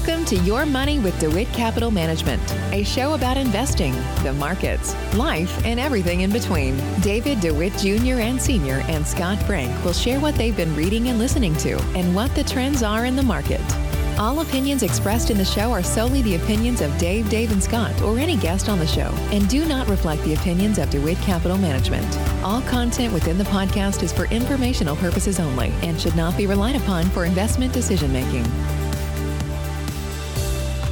Welcome to Your Money with DeWitt Capital Management, a show about investing, the markets, life, and everything in between. David DeWitt Jr. and Sr. and Scott Frank will share what they've been reading and listening to and what the trends are in the market. All opinions expressed in the show are solely the opinions of Dave, Dave, and Scott, or any guest on the show, and do not reflect the opinions of DeWitt Capital Management. All content within the podcast is for informational purposes only and should not be relied upon for investment decision making.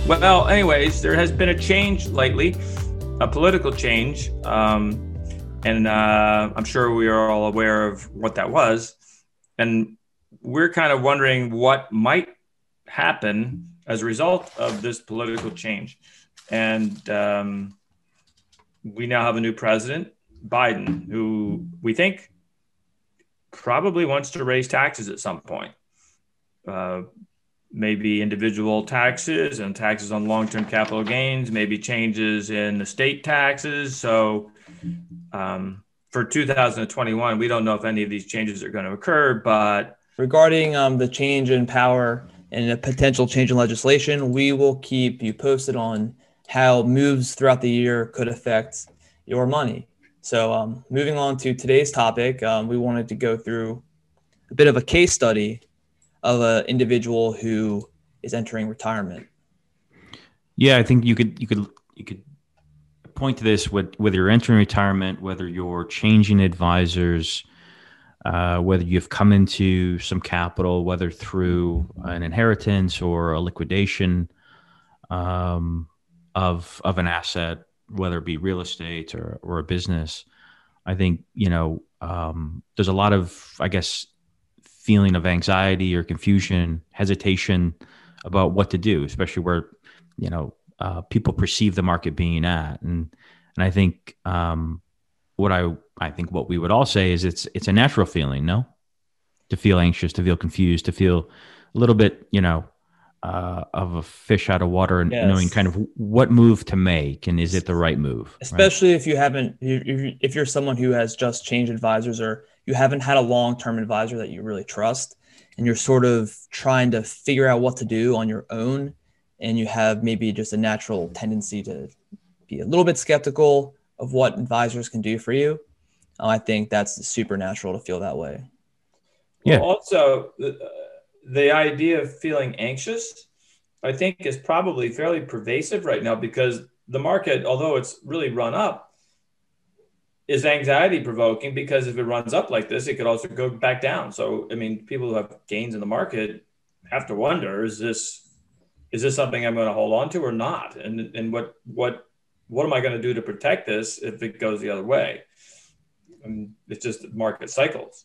Well, anyways, there has been a change lately, a political change. Um, and uh, I'm sure we are all aware of what that was. And we're kind of wondering what might happen as a result of this political change. And um, we now have a new president, Biden, who we think probably wants to raise taxes at some point. Uh, maybe individual taxes and taxes on long-term capital gains, maybe changes in the state taxes. So um, for 2021, we don't know if any of these changes are going to occur. But regarding um, the change in power and a potential change in legislation, we will keep you posted on how moves throughout the year could affect your money. So, um, moving on to today's topic, um, we wanted to go through a bit of a case study of an individual who is entering retirement. Yeah, I think you could you could you could point to this with whether you're entering retirement, whether you're changing advisors, uh, whether you've come into some capital, whether through an inheritance or a liquidation um, of of an asset, whether it be real estate or or a business. I think you know um, there's a lot of I guess feeling of anxiety or confusion, hesitation about what to do, especially where you know uh, people perceive the market being at. And and I think um, what I I think what we would all say is it's it's a natural feeling, no, to feel anxious, to feel confused, to feel a little bit, you know, uh, of a fish out of water and yes. knowing kind of what move to make and is it the right move especially right? if you haven't if you're someone who has just changed advisors or you haven't had a long-term advisor that you really trust and you're sort of trying to figure out what to do on your own and you have maybe just a natural tendency to be a little bit skeptical of what advisors can do for you i think that's supernatural to feel that way. Yeah. Well, also the, uh, the idea of feeling anxious i think is probably fairly pervasive right now because the market although it's really run up is anxiety provoking because if it runs up like this, it could also go back down. So, I mean, people who have gains in the market have to wonder: is this is this something I'm going to hold on to or not? And and what what what am I going to do to protect this if it goes the other way? I mean, it's just market cycles.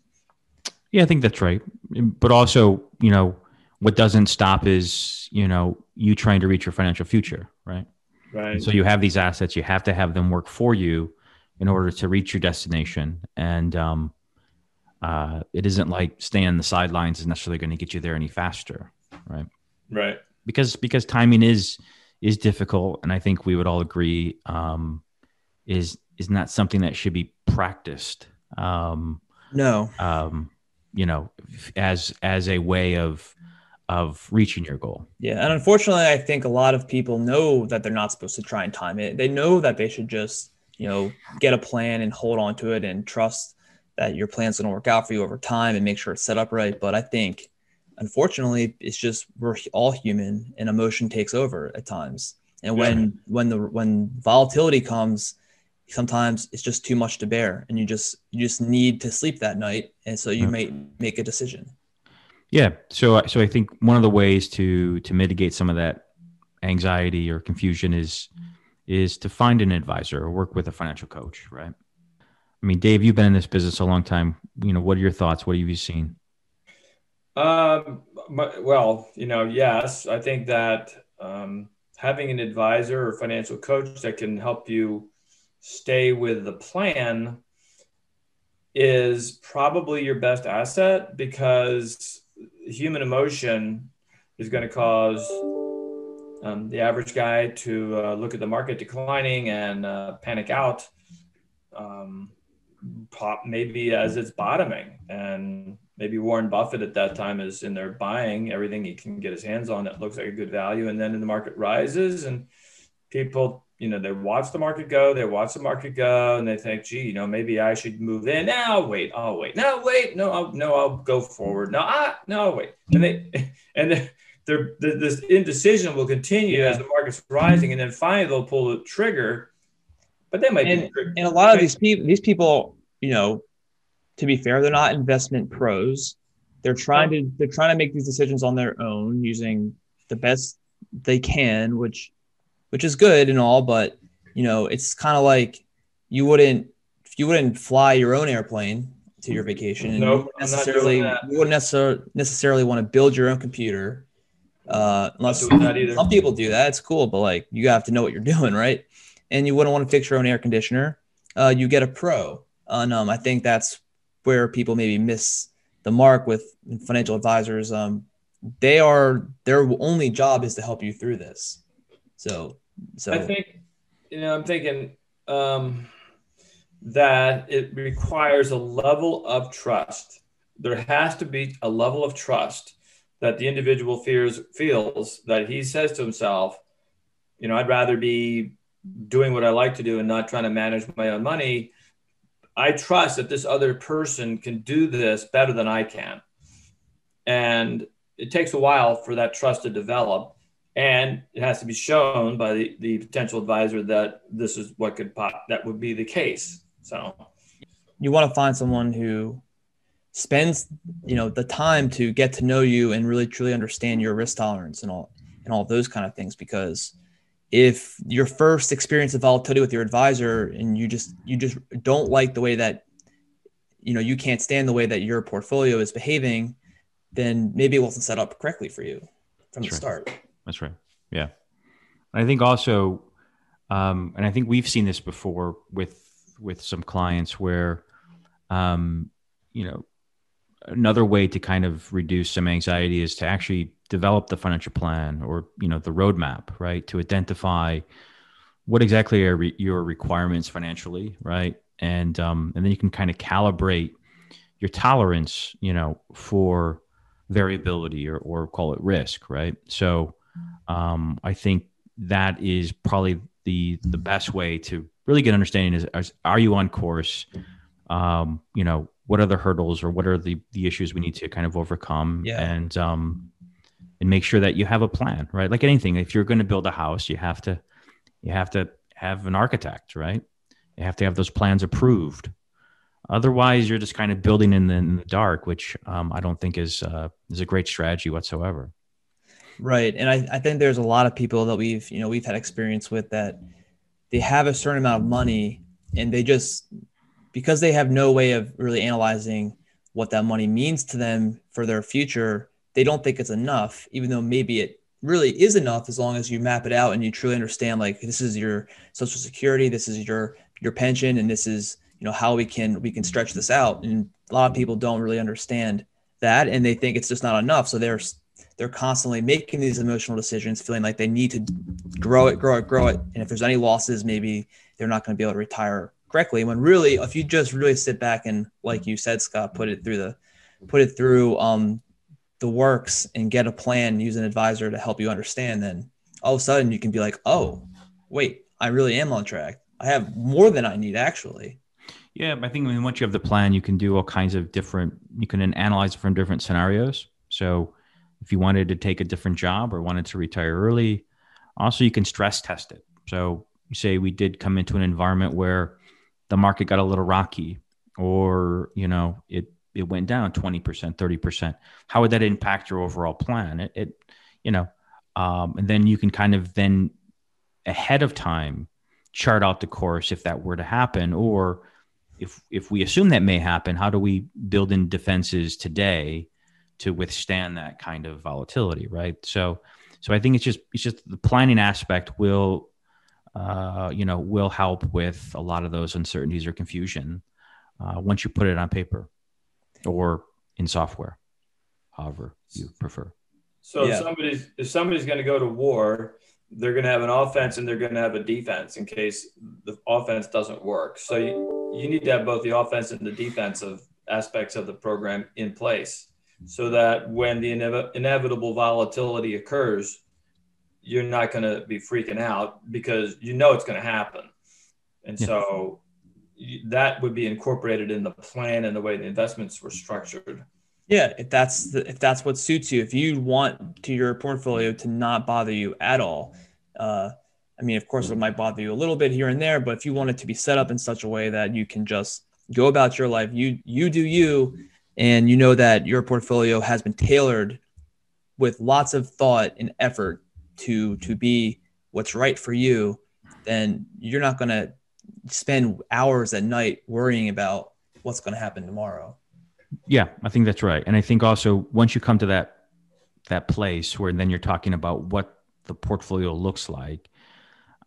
Yeah, I think that's right. But also, you know, what doesn't stop is you know you trying to reach your financial future, right? Right. And so you have these assets, you have to have them work for you in order to reach your destination. And um, uh, it isn't like staying on the sidelines is necessarily going to get you there any faster, right? Right. Because because timing is is difficult, and I think we would all agree um, is is not something that should be practiced. Um, no. Um, you know, as as a way of of reaching your goal. Yeah, and unfortunately, I think a lot of people know that they're not supposed to try and time it. They know that they should just you know, get a plan and hold on to it and trust that your plan's going to work out for you over time and make sure it's set up right. But I think, unfortunately, it's just we're all human and emotion takes over at times. And when yeah. when the when volatility comes, sometimes it's just too much to bear, and you just you just need to sleep that night, and so you may make a decision. Yeah. So so I think one of the ways to to mitigate some of that anxiety or confusion is is to find an advisor or work with a financial coach, right? I mean, Dave, you've been in this business a long time. You know, what are your thoughts? What have you seen? Um, well, you know, yes, I think that um, having an advisor or financial coach that can help you stay with the plan is probably your best asset because human emotion is going to cause um, the average guy to uh, look at the market declining and uh, panic out, um, pop maybe as it's bottoming, and maybe Warren Buffett at that time is in there buying everything he can get his hands on that looks like a good value. And then the market rises and people, you know, they watch the market go, they watch the market go, and they think, gee, you know, maybe I should move in. Now wait, I'll wait. No, wait, no, I'll no, I'll go forward. No, ah, no, wait. And they and they, they're, this indecision will continue yeah. as the market's rising, and then finally they'll pull the trigger. But they might and, and a lot of these people, these people, you know, to be fair, they're not investment pros. They're trying to they're trying to make these decisions on their own using the best they can, which which is good and all, but you know, it's kind of like you wouldn't you wouldn't fly your own airplane to your vacation and nope, you necessarily you wouldn't necessarily necessarily want to build your own computer uh unless some people do that it's cool but like you have to know what you're doing right and you wouldn't want to fix your own air conditioner uh you get a pro and um i think that's where people maybe miss the mark with financial advisors. Um, they are their only job is to help you through this. So, so I think you know I'm thinking um, that it requires a level of trust. There has to be a level of trust that the individual fears feels that he says to himself, you know, I'd rather be doing what I like to do and not trying to manage my own money I trust that this other person can do this better than I can. And it takes a while for that trust to develop. And it has to be shown by the, the potential advisor that this is what could pop, that would be the case. So you want to find someone who spends, you know, the time to get to know you and really truly understand your risk tolerance and all and all those kind of things because if your first experience of volatility with your advisor and you just you just don't like the way that you know you can't stand the way that your portfolio is behaving then maybe it wasn't set up correctly for you from That's the right. start That's right. Yeah. I think also, um, and I think we've seen this before with with some clients where, um, you know, another way to kind of reduce some anxiety is to actually develop the financial plan or you know the roadmap right? To identify what exactly are re- your requirements financially right? And um, and then you can kind of calibrate your tolerance you know for variability or, or call it risk right? So um, i think that is probably the the best way to really get understanding is, is are you on course? Um, you know what are the hurdles or what are the the issues we need to kind of overcome yeah. and um and make sure that you have a plan right? Like anything if you're going to build a house you have to you have to have an architect right? You have to have those plans approved. Otherwise you're just kind of building in the, in the dark which um, i don't think is uh, is a great strategy whatsoever. Right and I, I think there's a lot of people that we've you know we've had experience with that they have a certain amount of money and they just because they have no way of really analyzing what that money means to them for their future, they don't think it's enough, even though maybe it really is enough as long as you map it out and you truly understand like this is your social security, this is your your pension, and this is you know how we can we can stretch this out. And a lot of people don't really understand that, and they think it's just not enough. So they're they're constantly making these emotional decisions, feeling like they need to grow it, grow it, grow it. And if there's any losses, maybe they're not going to be able to retire correctly when really if you just really sit back and like you said scott put it through the put it through um, the works and get a plan use an advisor to help you understand then all of a sudden you can be like oh wait i really am on track. I have more than i need actually. Yeah i think I mean, once you have the plan you can do all kinds of different you can analyze it from different scenarios. So if you wanted to take a different job or wanted to retire early also you can stress test it. So say we did come into an environment where the market got a little rocky or you know it it went down 20% 30% how would that impact your overall plan? It, it you know um, and then you can kind of then ahead of time chart out the course if that were to happen or if if we assume that may happen how do we build in defenses today to withstand that kind of volatility right? So so i think it's just it's just the planning aspect will uh, you know, will help with a lot of those uncertainties or confusion uh, once you put it on paper or in software, however you prefer. So yeah. if somebody's if somebody's going to go to war, they're going to have an offense and they're going to have a defense in case the offense doesn't work. So you, you need to have both the offense and the defense of aspects of the program in place so that when the inev- inevitable volatility occurs, you're not going to be freaking out because you know it's going to happen. And yeah. so that would be incorporated in the plan and the way the investments were structured. Yeah, if that's the, if that's what suits you, if you want to your portfolio to not bother you at all, uh, I mean, of course, it might bother you a little bit here and there, but if you want it to be set up in such a way that you can just go about your life, you you do you, and you know that your portfolio has been tailored with lots of thought and effort to to be what's right for you, then you're not going to spend hours at night worrying about what's going to happen tomorrow. Yeah, I think that's right. And I think also once you come to that that place where then you're talking about what the portfolio looks like,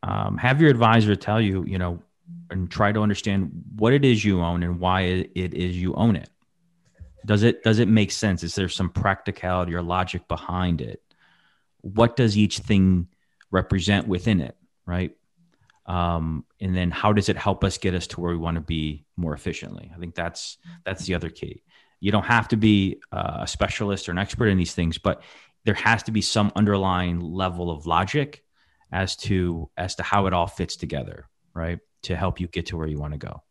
um, have your advisor tell you, you know, and try to understand what it is you own and why it is you own it. Does it does it make sense? Is there some practicality or logic behind it? What does each thing represent within it, right? um, and then how does it help us get us to where we want to be more efficiently? I think that's that's the other key. You don't have to be a specialist or an expert in these things but there has to be some underlying level of logic as to as to how it all fits together right to help you get to where you want to go.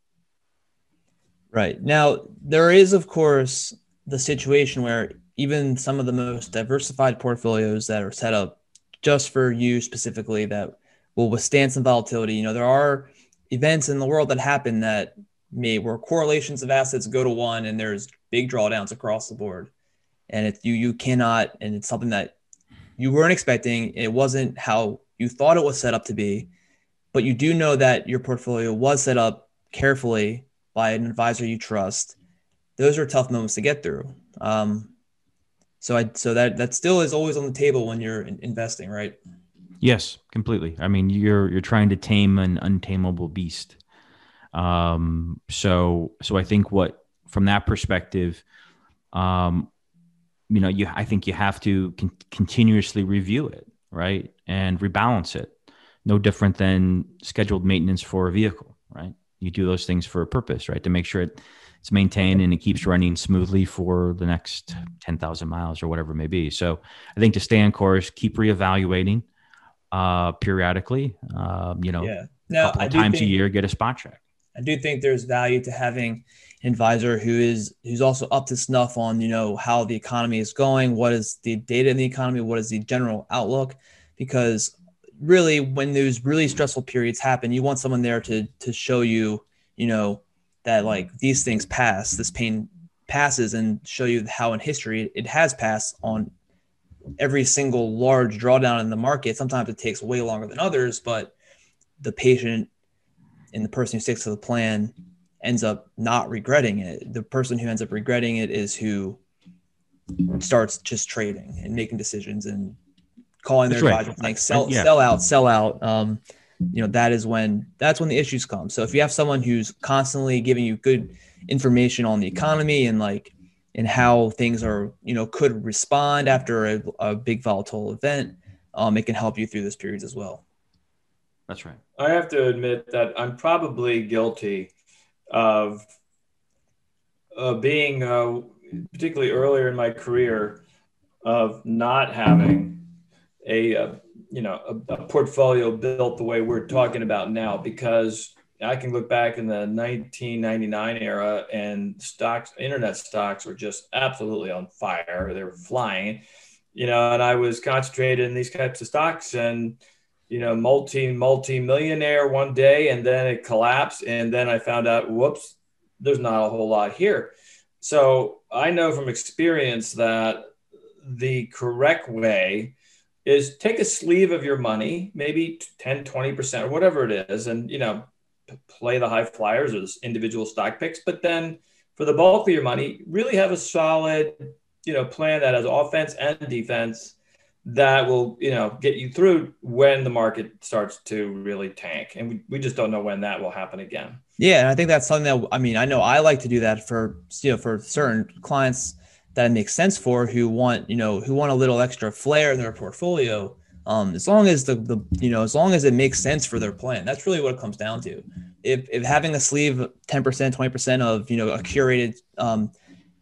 Right. Now there is of course the situation where even some of the most diversified portfolios that are set up just for you specifically that will withstand some volatility. You know, there are events in the world that happen that may where correlations of assets go to one and there's big drawdowns across the board. And if you you cannot, and it's something that you weren't expecting, it wasn't how you thought it was set up to be, but you do know that your portfolio was set up carefully by an advisor you trust. Those are tough moments to get through. Um, so I so that that still is always on the table when you're investing, right? Yes, completely. I mean, you're you're trying to tame an untamable beast. Um, so so I think what from that perspective, um, you know, you I think you have to con- continuously review it, right, and rebalance it. No different than scheduled maintenance for a vehicle, right? You do those things for a purpose, right, to make sure it, it's maintained and it keeps running smoothly for the next ten thousand miles or whatever it may be. So I think to stay on course, keep reevaluating uh, periodically. Um, you know, yeah. now, a couple of times think, a year, get a spot check. I do think there's value to having an advisor who is who's also up to snuff on you know how the economy is going, what is the data in the economy, what is the general outlook, because really when those really stressful periods happen, you want someone there to to show you you know that like these things pass, this pain passes, and show you how in history it has passed on every single large drawdown in the market. Sometimes it takes way longer than others, but the patient and the person who sticks to the plan ends up not regretting it. The person who ends up regretting it is who starts just trading and making decisions and calling their advisor right. like sell yeah. sell out, sell out. Um, you know, that is when that's when the issues come. So if you have someone who's constantly giving you good information on the economy and like and how things are, you know, could respond after a, a big volatile event, um, it can help you through those periods as well. That's right. I have to admit that I'm probably guilty of uh, being, uh, particularly earlier in my career, of not having a, uh, you know, a, a portfolio built the way we're talking about now because I can look back in the 1999 era and stocks, internet stocks were just absolutely on fire. They were flying, you know, and I was concentrated in these types of stocks and, you know, multi, multi millionaire one day and then it collapsed. And then I found out, whoops, there's not a whole lot here. So I know from experience that the correct way is take a sleeve of your money, maybe 10, 20% or whatever it is. And, you know, play the high flyers or individual stock picks, but then for the bulk of your money, really have a solid, you know, plan that has offense and defense that will, you know, get you through when the market starts to really tank. And we, we just don't know when that will happen again. Yeah. And I think that's something that, I mean, I know I like to do that for, you know, for certain clients that it makes sense for who want, you know, who want a little extra flair in their portfolio um, as long as the, the you know as long as it makes sense for their plan. That's really what it comes down to. If, if having a sleeve 10% 20% of you know a curated um,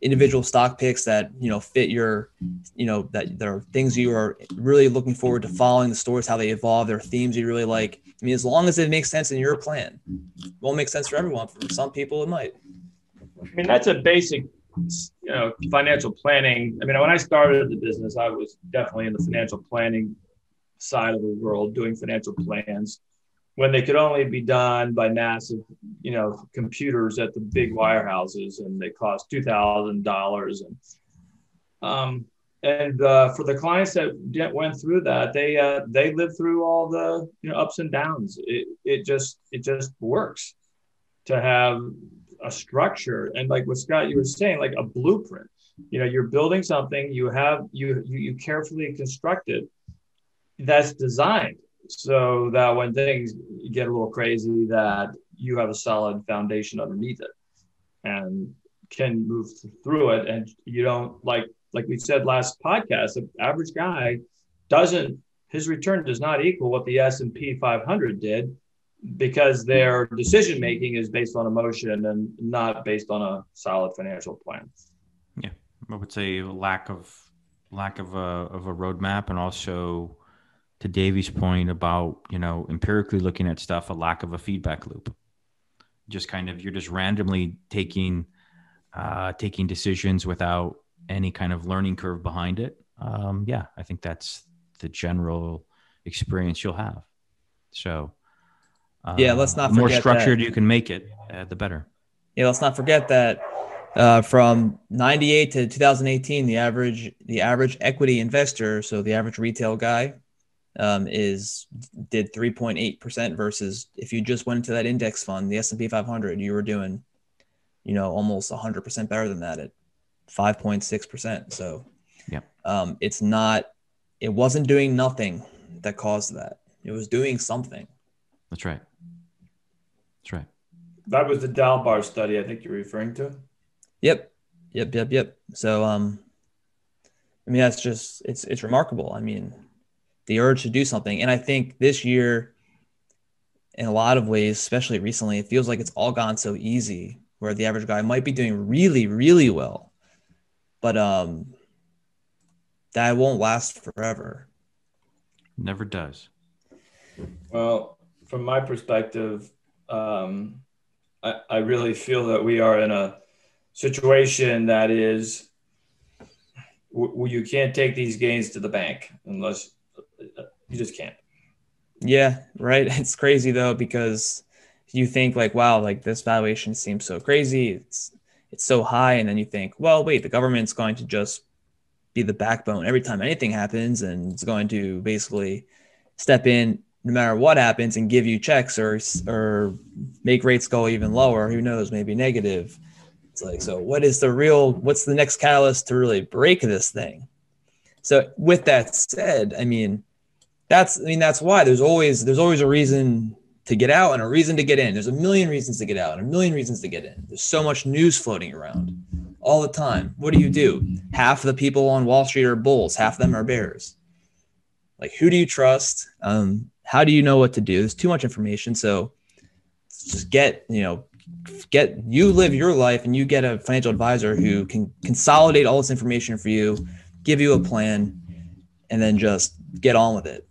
individual stock picks that you know fit your you know that there are things you are really looking forward to following the stories how they evolve there are themes you really like i mean as long as it makes sense in your plan it won't make sense for everyone. For some people it might. I mean that's a basic you know financial planning i mean when i started the business i was definitely in the financial planning side of the world doing financial plans when they could only be done by massive, you know, computers at the big wirehouses, and they cost two thousand dollars. And um, and uh, for the clients that went through that, they uh, they lived through all the you know ups and downs. It it just it just works to have a structure and like what Scott you were saying, like a blueprint. You know, you're building something. You have you you, you carefully construct it. That's designed so that when things get a little crazy that you have a solid foundation underneath it and can move through it and you don't like like we said last podcast the average guy doesn't his return does not equal what the s&p 500 did because their decision making is based on emotion and not based on a solid financial plan yeah i would say lack of lack of a of a roadmap and also to Davey's point about, you know, empirically looking at stuff, a lack of a feedback loop. Just kind of you're just randomly taking uh, taking decisions without any kind of learning curve behind it. Um, yeah, I think that's the general experience you'll have. So, uh, yeah, let's not forget more structured that. you can make it, uh, the better. Yeah, let's not forget that uh, from 98 to 2018 the average the average equity investor so the average retail guy um, is did 3.8% versus if you just went into that index fund, the S&P 500, you were doing, you know, almost 100% better than that at 5.6%. So yeah, um, it's not, it wasn't doing nothing that caused that. It was doing something. That's right. That's right. That was the Dalbar study I think you're referring to. Yep. Yep. Yep. Yep. So, um, I mean, that's just, it's, it's remarkable. I mean, the urge to do something. And I think this year, in a lot of ways, especially recently, it feels like it's all gone so easy where the average guy might be doing really, really well, but um, that won't last forever. Never does. Well, from my perspective, um, I, I really feel that we are in a situation that is w- you can't take these gains to the bank unless you just can't. Yeah, right. It's crazy though because you think like, wow, like this valuation seems so crazy. It's it's so high, and then you think, well, wait, the government's going to just be the backbone every time anything happens, and it's going to basically step in no matter what happens and give you checks or or make rates go even lower. Who knows? Maybe negative. It's like, so what is the real? What's the next catalyst to really break this thing? So with that said, I mean, that's I mean that's why there's always there's always a reason to get out and a reason to get in. There's a million reasons to get out and a million reasons to get in. There's so much news floating around all the time. What do you do? Half the people on Wall Street are bulls, half of them are bears. Like who do you trust? Um, how do you know what to do? There's too much information. So just get, you know, get you live your life and you get a financial advisor who can consolidate all this information for you give you a plan, and then just get on with it.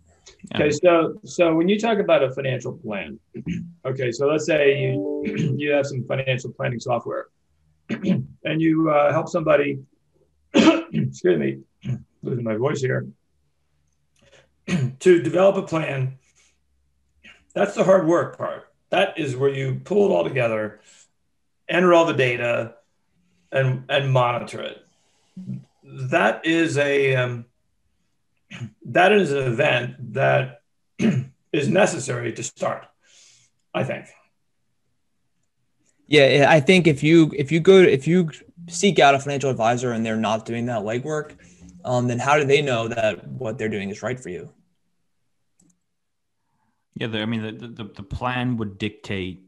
Okay, so so when you talk about a financial plan, okay, so let's say you you have some financial planning software, and you uh, help somebody. excuse me, losing my voice here. to develop a plan, that's the hard work part. That is where you pull it all together, enter all the data, and and monitor it that is a um, that is an event that is necessary to start. I think. Yeah, I think if you if you go if you seek out a financial advisor and they're not doing that legwork, um, then how do they know that what they're doing is right for you? Yeah, I mean the, the the plan would dictate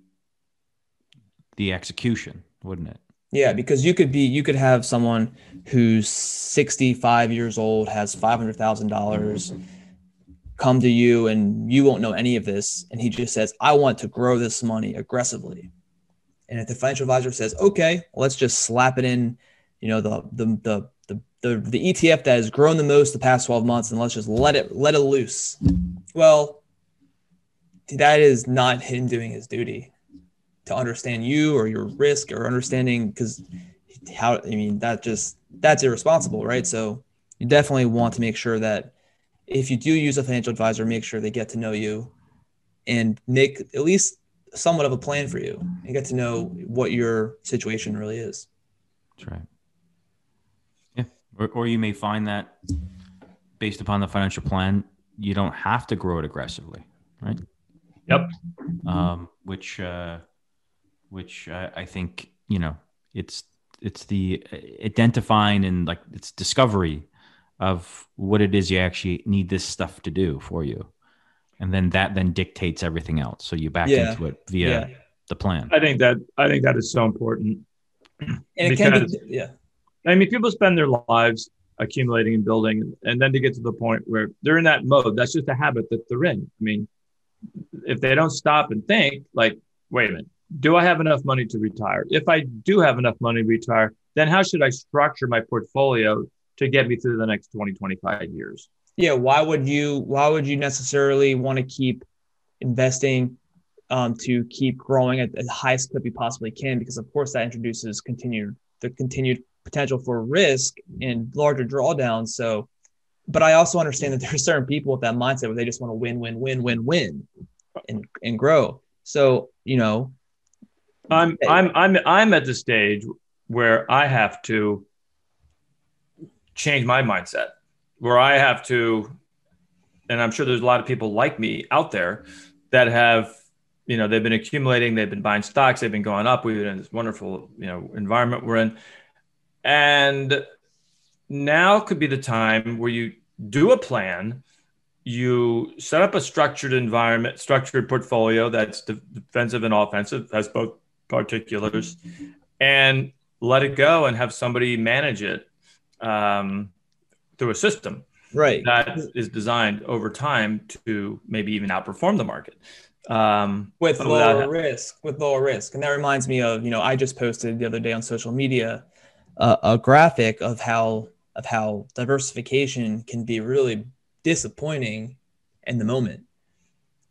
the execution, wouldn't it? Yeah, because you could be you could have someone who's 65 years old, has $500,000 come to you and you won't know any of this and he just says i want to grow this money aggressively and if the financial advisor says okay let's just slap it in you know the, the the the the the etf that has grown the most the past 12 months and let's just let it let it loose well that is not him doing his duty to understand you or your risk or understanding because how i mean that just that's irresponsible right so you definitely want to make sure that if you do use a financial advisor, make sure they get to know you and make at least somewhat of a plan for you and get to know what your situation really is. That's right. Yeah. Or, or you may find that based upon the financial plan, you don't have to grow it aggressively, right? Yep. Um, which, uh, which I, I think, you know, it's, it's the identifying and like it's discovery of what it is you actually need this stuff to do for you. And then that then dictates everything else. So you back yeah. into it via yeah. the plan. I think that i think that is so important. And it can be, yeah. I mean people spend their lives accumulating and building and then to get to the point where they're in that mode. That's just a habit that they're in. I mean if they don't stop and think like wait a minute do i have enough money to retire if i do have enough money to retire then how should i structure my portfolio to get me through the next 20, 25 years. Yeah. Why would you, why would you necessarily want to keep investing um, to keep growing at the highest clip you possibly can? Because of course that introduces continued, the continued potential for risk and larger drawdowns. So, but I also understand that there are certain people with that mindset where they just want to win, win, win, win, win, and and grow. So you know, I'm I'm I'm I'm at the stage where I have to change my mindset where I have to, and I'm sure there's a lot of people like me out there that have, you know, they've been accumulating, they've been buying stocks, they've been going up. We've been in this wonderful, you know, environment we're in. And now could be the time where you do a plan, you set up a structured environment, structured portfolio that's defensive and offensive, has both particulars, and let it go and have somebody manage it um, through a system right. that is designed over time to maybe even outperform the market um, with lower risk with lower risk. And that reminds me of you know i just posted the other day on social media uh, a graphic of how of how diversification can be really disappointing in the moment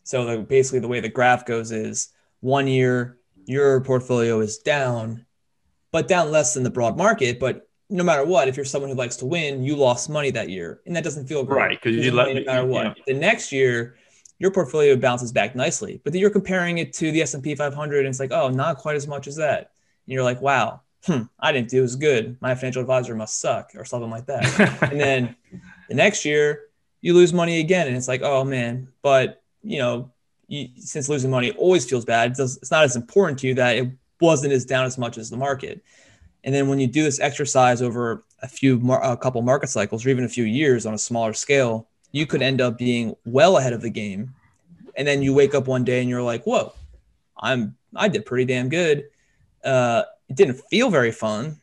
so the, basically the way the graph goes is one year your portfolio is down but down less than the broad market but no matter what, if you're someone who likes to win, you lost money that year, and that doesn't feel great. Right, because you let no matter what. Yeah. The next year, your portfolio bounces back nicely, but then you're comparing it to the S and P 500, and it's like, oh, not quite as much as that. And you're like, wow, hmm, I didn't do as good. My financial advisor must suck, or something like that. and then the next year, you lose money again, and it's like, oh man, but you know, you, since losing money always feels bad, it's, it's not as important to you that it wasn't as down as much as the market. And then when you do this exercise over a few, a couple market cycles, or even a few years on a smaller scale, you could end up being well ahead of the game. And then you wake up one day and you're like, "Whoa, I'm I did pretty damn good." Uh, it didn't feel very fun,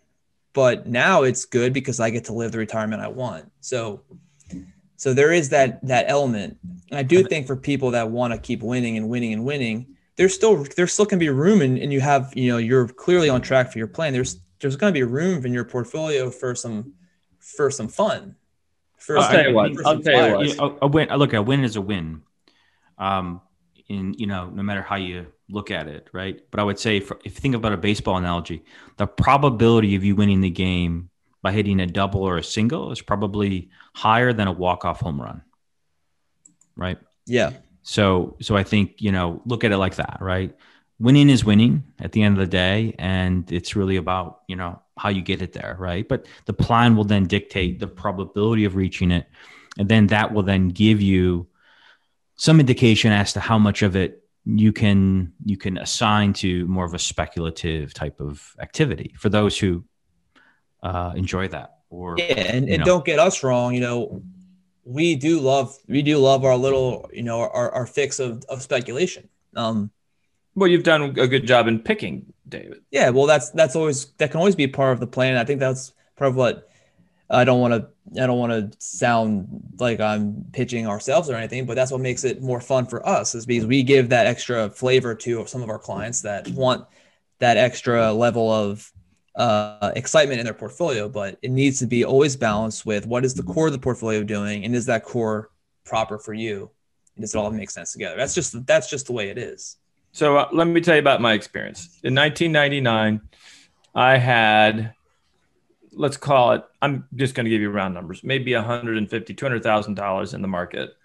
but now it's good because I get to live the retirement I want. So, so there is that that element. And I do think for people that want to keep winning and winning and winning, there's still there still can be room and, and you have you know you're clearly on track for your plan. There's there's going to be room in your portfolio for some for some fun. For I'll tell you what. I'll tell you what. A win. Look, a win is a win. Um, in you know, no matter how you look at it, right? But I would say, for, if you think about a baseball analogy, the probability of you winning the game by hitting a double or a single is probably higher than a walk off home run, right? Yeah. So, so I think you know, look at it like that, right? winning is winning at the end of the day and it's really about you know how you get it there right but the plan will then dictate the probability of reaching it and then that will then give you some indication as to how much of it you can you can assign to more of a speculative type of activity for those who uh, enjoy that or yeah and, and don't get us wrong you know we do love we do love our little you know our, our fix of, of speculation um well, you've done a good job in picking, David. Yeah, well, that's that's always that can always be part of the plan. I think that's part of what I don't want to I don't want to sound like I'm pitching ourselves or anything, but that's what makes it more fun for us is because we give that extra flavor to some of our clients that want that extra level of uh, excitement in their portfolio, but it needs to be always balanced with what is the core of the portfolio doing, and is that core proper for you? And does it all make sense together? That's just that's just the way it is. So uh, let me tell you about my experience. In 1999, I had let's call it i'm just going to give you round numbers maybe 150 200000 dollars in the market.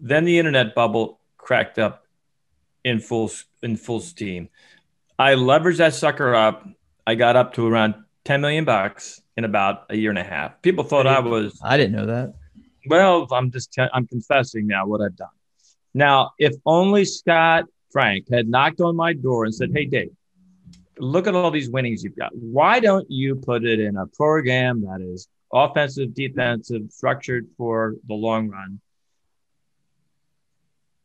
Then the internet bubble cracked up in full in full steam. I leveraged that sucker up. I got up to around 10 million bucks in about a year and a half. People thought i was i didn't know that. Well i'm just i'm confessing now what i've done. Now if only scott frank had knocked on my door and said hey dave look at all these winnings you've got. Why don't you put it in a program that is offensive, defensive, structured for the long run?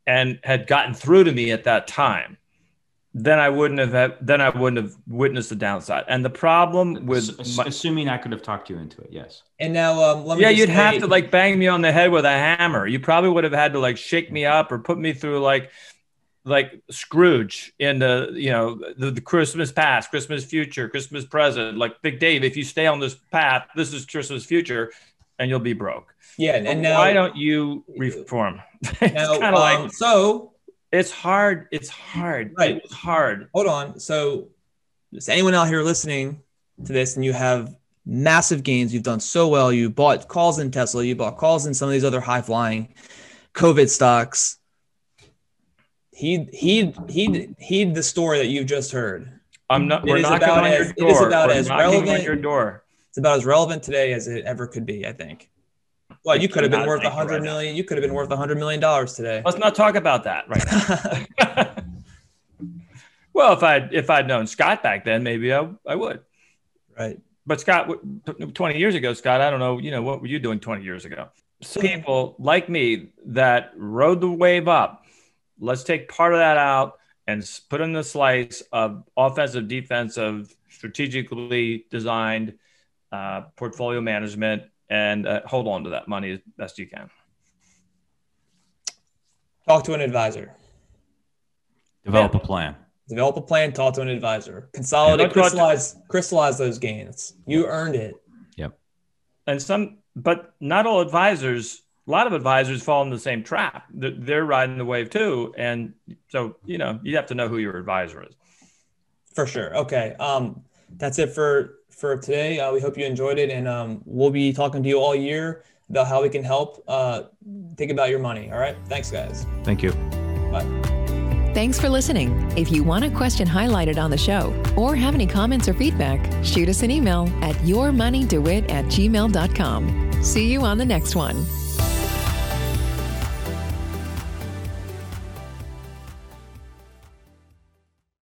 And had gotten through to me at that time, then I wouldn't have had, then I wouldn't have witnessed the downside. And the problem with my, assuming I could have talked you into it, yes. And now, um, yeah, you'd say, have to like bang me on the head with a hammer. You probably would have had to like shake me up or put me through like like Scrooge in the you know the, the, Christmas past, Christmas future, Christmas present. Like Big Dave, if you stay on this path, this is Christmas future, and you'll be broke. Yeah, and now why don't you reform? it's kind of um, like so. It's hard. It's hard. Right. It's hard. Hold on. So, is anyone out here listening to this, and you have massive gains? You've done so well. You bought calls in Tesla. You bought calls in some of these other high flying COVID stocks he he he heed the story that you've just heard. I'm not. We're knocking on as, your door. It is about we're as relevant. your door. It's about as relevant today as it ever could be. I think. Well, you could have been worth a hundred right million. Now. You could have been worth a hundred million dollars today. Let's not talk about that right now. well, if I if I'd known Scott back then, maybe I, I would. Right. But Scott, 20 years ago, Scott, I don't know. You know what were you doing 20 years ago? People like me that rode the wave up let's take part of that out and put in the slice of offensive, defensive, strategically designed uh, portfolio management and uh, hold on to that money as best you can. Talk to an advisor. Develop yeah. a plan. Develop a plan. Talk to an advisor. Consolidate, crystallize, to- crystallize those gains. You earned it. Yep. And some, but not all advisors a lot of advisors fall in the same trap. They're riding the wave too, and so you know you have to know who your advisor is. For sure. Okay. Um, that's it for for today. Uh, we hope you enjoyed it, and um, we'll be talking to you all year about how we can help. Uh, think about your money. All right. Thanks, guys. Thank you. Bye. Thanks for listening. If you want a question highlighted on the show or have any comments or feedback, shoot us an email at yourmoneydewit at gmail.com. See you on the next one.